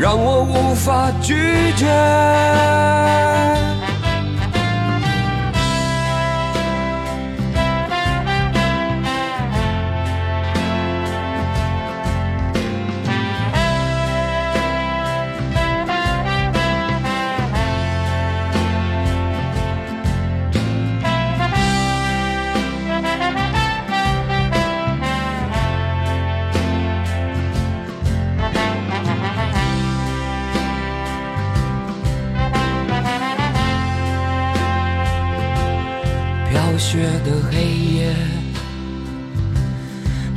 让我无法拒绝。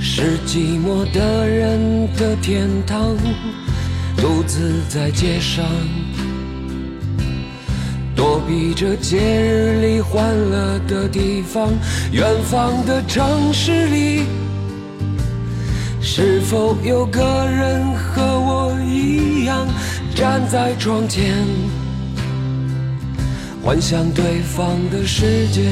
是寂寞的人的天堂。独自在街上，躲避着节日里欢乐的地方。远方的城市里，是否有个人和我一样站在窗前，幻想对方的世界？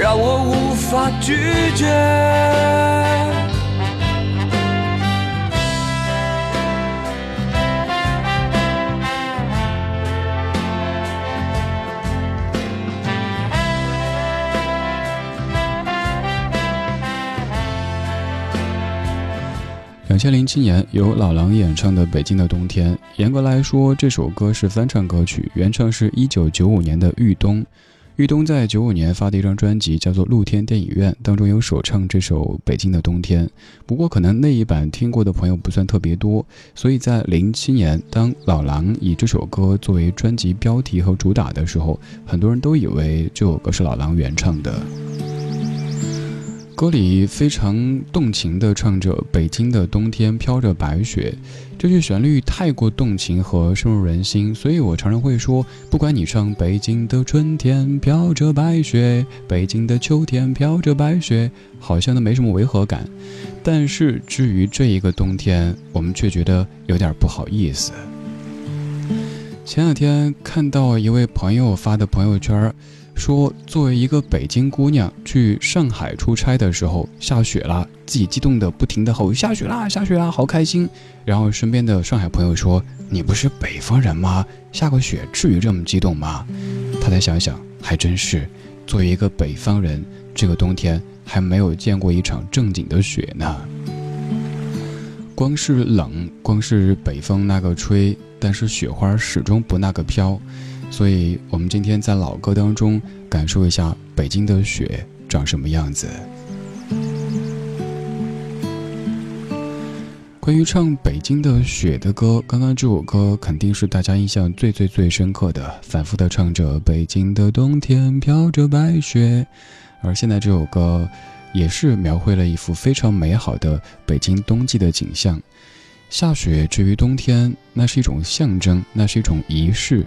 让我无法拒绝。两千零七年由老狼演唱的《北京的冬天》，严格来说，这首歌是翻唱歌曲，原唱是一九九五年的豫东。玉东在九五年发的一张专辑叫做《露天电影院》，当中有首唱这首《北京的冬天》。不过可能那一版听过的朋友不算特别多，所以在零七年，当老狼以这首歌作为专辑标题和主打的时候，很多人都以为这首歌是老狼原唱的。歌里非常动情地唱着：“北京的冬天飘着白雪。”这句旋律太过动情和深入人心，所以我常常会说，不管你唱“北京的春天飘着白雪”，“北京的秋天飘着白雪”，好像都没什么违和感。但是至于这一个冬天，我们却觉得有点不好意思。前两天看到一位朋友发的朋友圈。说，作为一个北京姑娘去上海出差的时候下雪了，自己激动的不停的吼下雪啦下雪啦，好开心。然后身边的上海朋友说：“你不是北方人吗？下个雪至于这么激动吗？”他再想想，还真是，作为一个北方人，这个冬天还没有见过一场正经的雪呢。光是冷，光是北风那个吹，但是雪花始终不那个飘。所以，我们今天在老歌当中感受一下北京的雪长什么样子。关于唱北京的雪的歌，刚刚这首歌肯定是大家印象最最最深刻的，反复的唱着北京的冬天飘着白雪，而现在这首歌也是描绘了一幅非常美好的北京冬季的景象。下雪至于冬天，那是一种象征，那是一种仪式。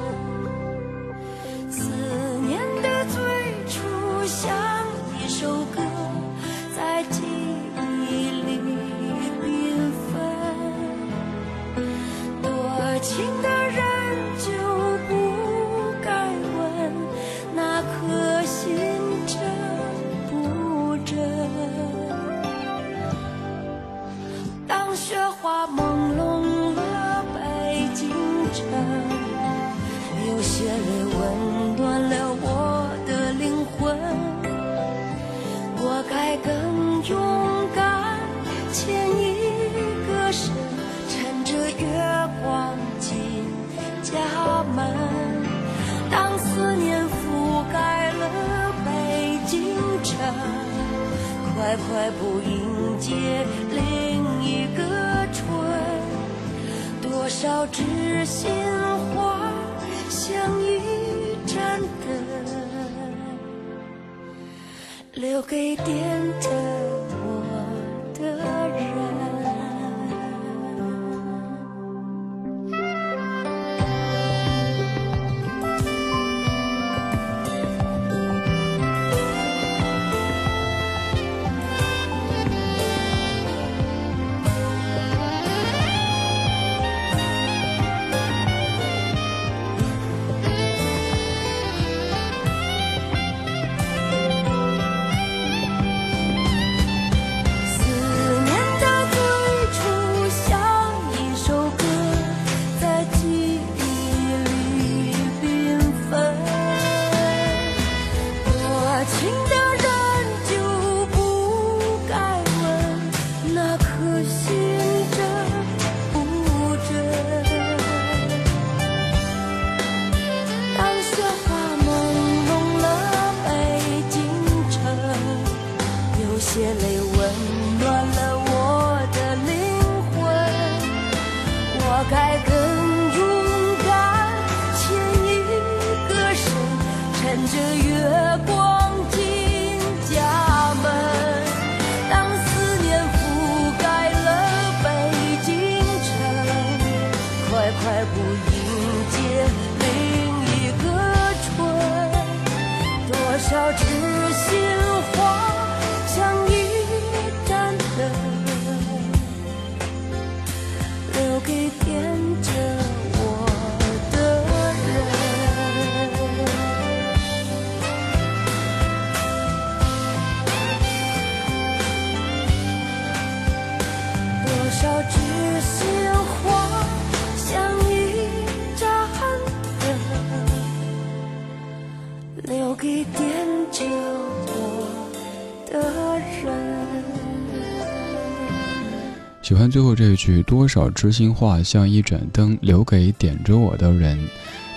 最后这一句：“多少知心话像一盏灯，留给点着我的人。”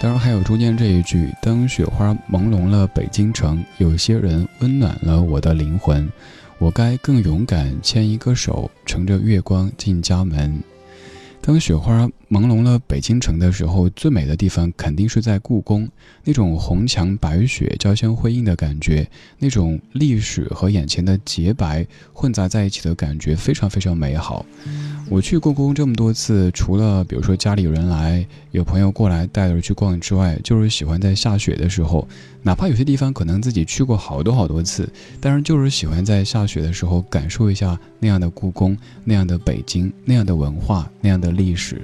当然还有中间这一句：“当雪花朦胧了北京城，有些人温暖了我的灵魂，我该更勇敢牵一个手，乘着月光进家门。”当雪花朦胧了北京城的时候，最美的地方肯定是在故宫。那种红墙白雪交相辉映的感觉，那种历史和眼前的洁白混杂在一起的感觉，非常非常美好。我去故宫这么多次，除了比如说家里有人来，有朋友过来带着去逛之外，就是喜欢在下雪的时候，哪怕有些地方可能自己去过好多好多次，但是就是喜欢在下雪的时候感受一下那样的故宫，那样的北京，那样的文化，那样的历史。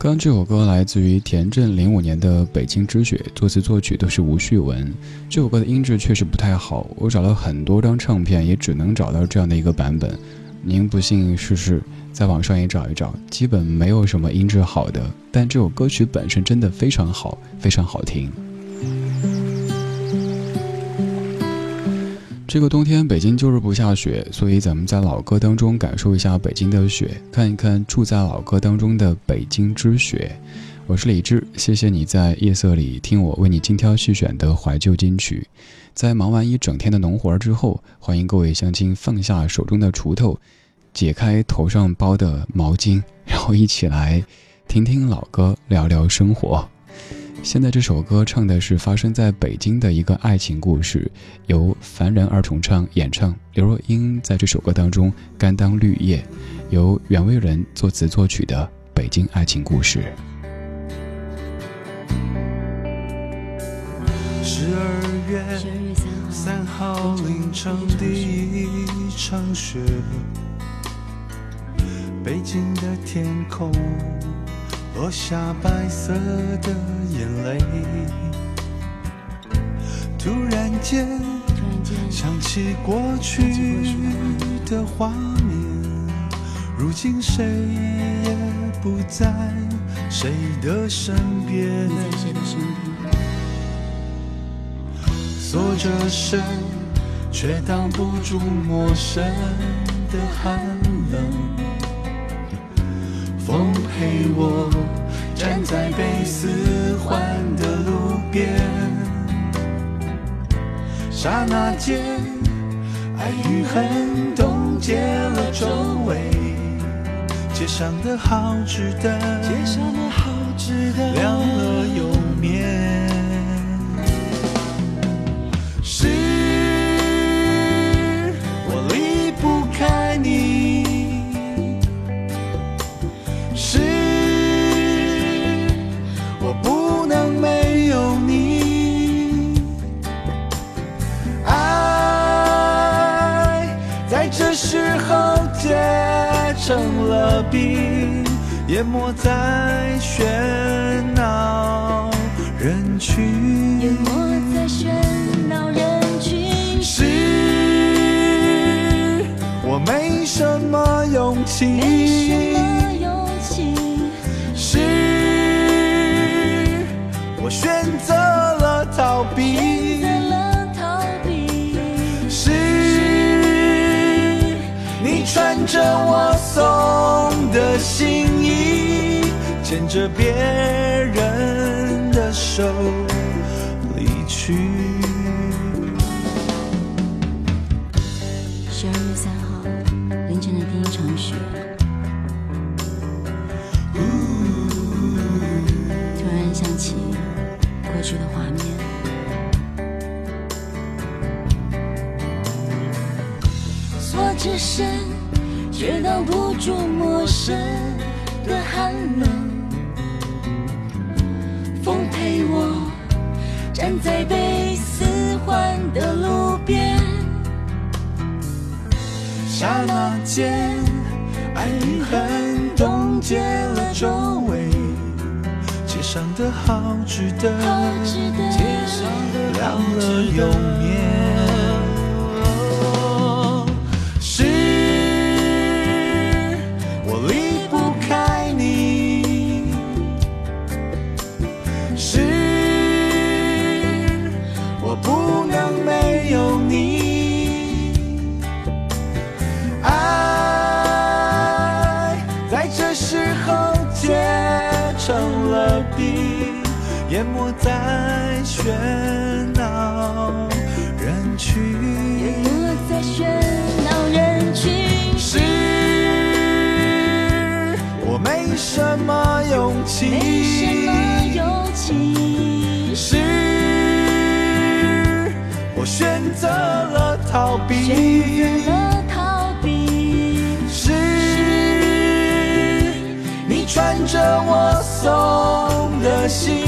刚刚这首歌来自于田震零五年的《北京之雪》，作词作曲都是吴旭文。这首歌的音质确实不太好，我找了很多张唱片，也只能找到这样的一个版本。您不信试试。在网上也找一找，基本没有什么音质好的，但这首歌曲本身真的非常好，非常好听。这个冬天北京就是不下雪，所以咱们在老歌当中感受一下北京的雪，看一看住在老歌当中的北京之雪。我是李志，谢谢你在夜色里听我为你精挑细选的怀旧金曲。在忙完一整天的农活之后，欢迎各位乡亲放下手中的锄头，解开头上包的毛巾，然后一起来听听老歌，聊聊生活。现在这首歌唱的是发生在北京的一个爱情故事，由凡人二重唱演唱，刘若英在这首歌当中甘当绿叶，由袁惟仁作词作曲的《北京爱情故事》。十二月三号凌晨第一场雪，北京的天空。落下白色的眼泪，突然间想起过去的画面，如今谁也不在谁的身边，锁着身却挡不住陌生的寒冷。风陪我站在被四环的路边，刹那间，爱与恨冻结了周围，街上的好吃的亮了又灭。心意，牵着别人的手离去。却挡不住陌生的寒冷，风陪我站在被四环的路边，刹那间，爱与恨冻结了周围，街上的好吃的，亮了又灭。淹没在喧闹人群，淹没在喧闹人群。是我没什么勇气，没什么勇气。是我选择了逃避，选择了逃避。是你穿着我送的心。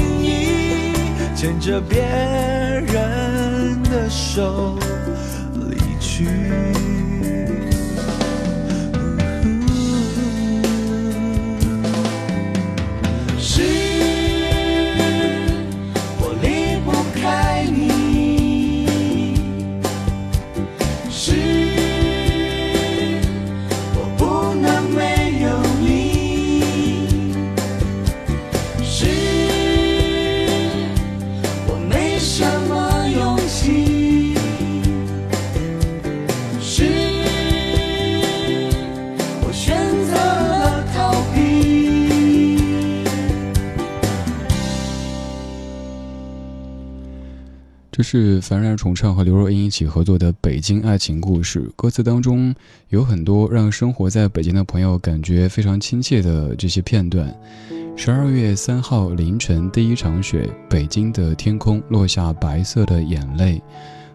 牵着别人的手离去。这是樊然重唱和刘若英一起合作的《北京爱情故事》，歌词当中有很多让生活在北京的朋友感觉非常亲切的这些片段。十二月三号凌晨第一场雪，北京的天空落下白色的眼泪，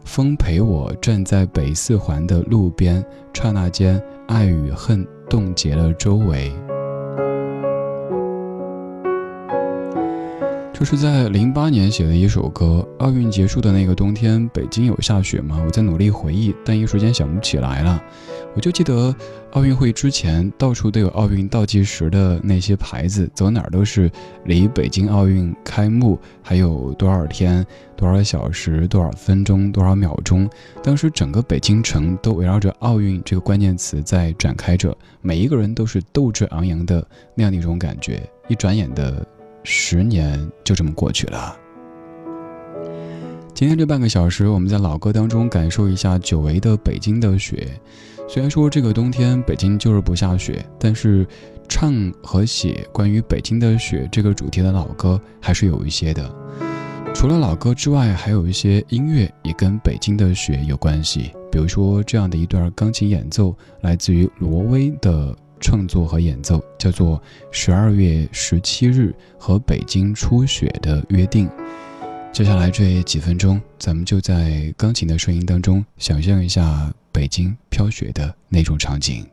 风陪我站在北四环的路边，刹那间，爱与恨冻结了周围。这是在零八年写的一首歌。奥运结束的那个冬天，北京有下雪吗？我在努力回忆，但一时间想不起来了。我就记得奥运会之前，到处都有奥运倒计时的那些牌子，走哪儿都是离北京奥运开幕还有多少天、多少小时、多少分钟、多少秒钟。当时整个北京城都围绕着奥运这个关键词在展开着，每一个人都是斗志昂扬的那样的一种感觉。一转眼的。十年就这么过去了。今天这半个小时，我们在老歌当中感受一下久违的北京的雪。虽然说这个冬天北京就是不下雪，但是唱和写关于北京的雪这个主题的老歌还是有一些的。除了老歌之外，还有一些音乐也跟北京的雪有关系。比如说这样的一段钢琴演奏，来自于罗威的。创作和演奏叫做《十二月十七日和北京初雪的约定》。接下来这几分钟，咱们就在钢琴的声音当中，想象一下北京飘雪的那种场景。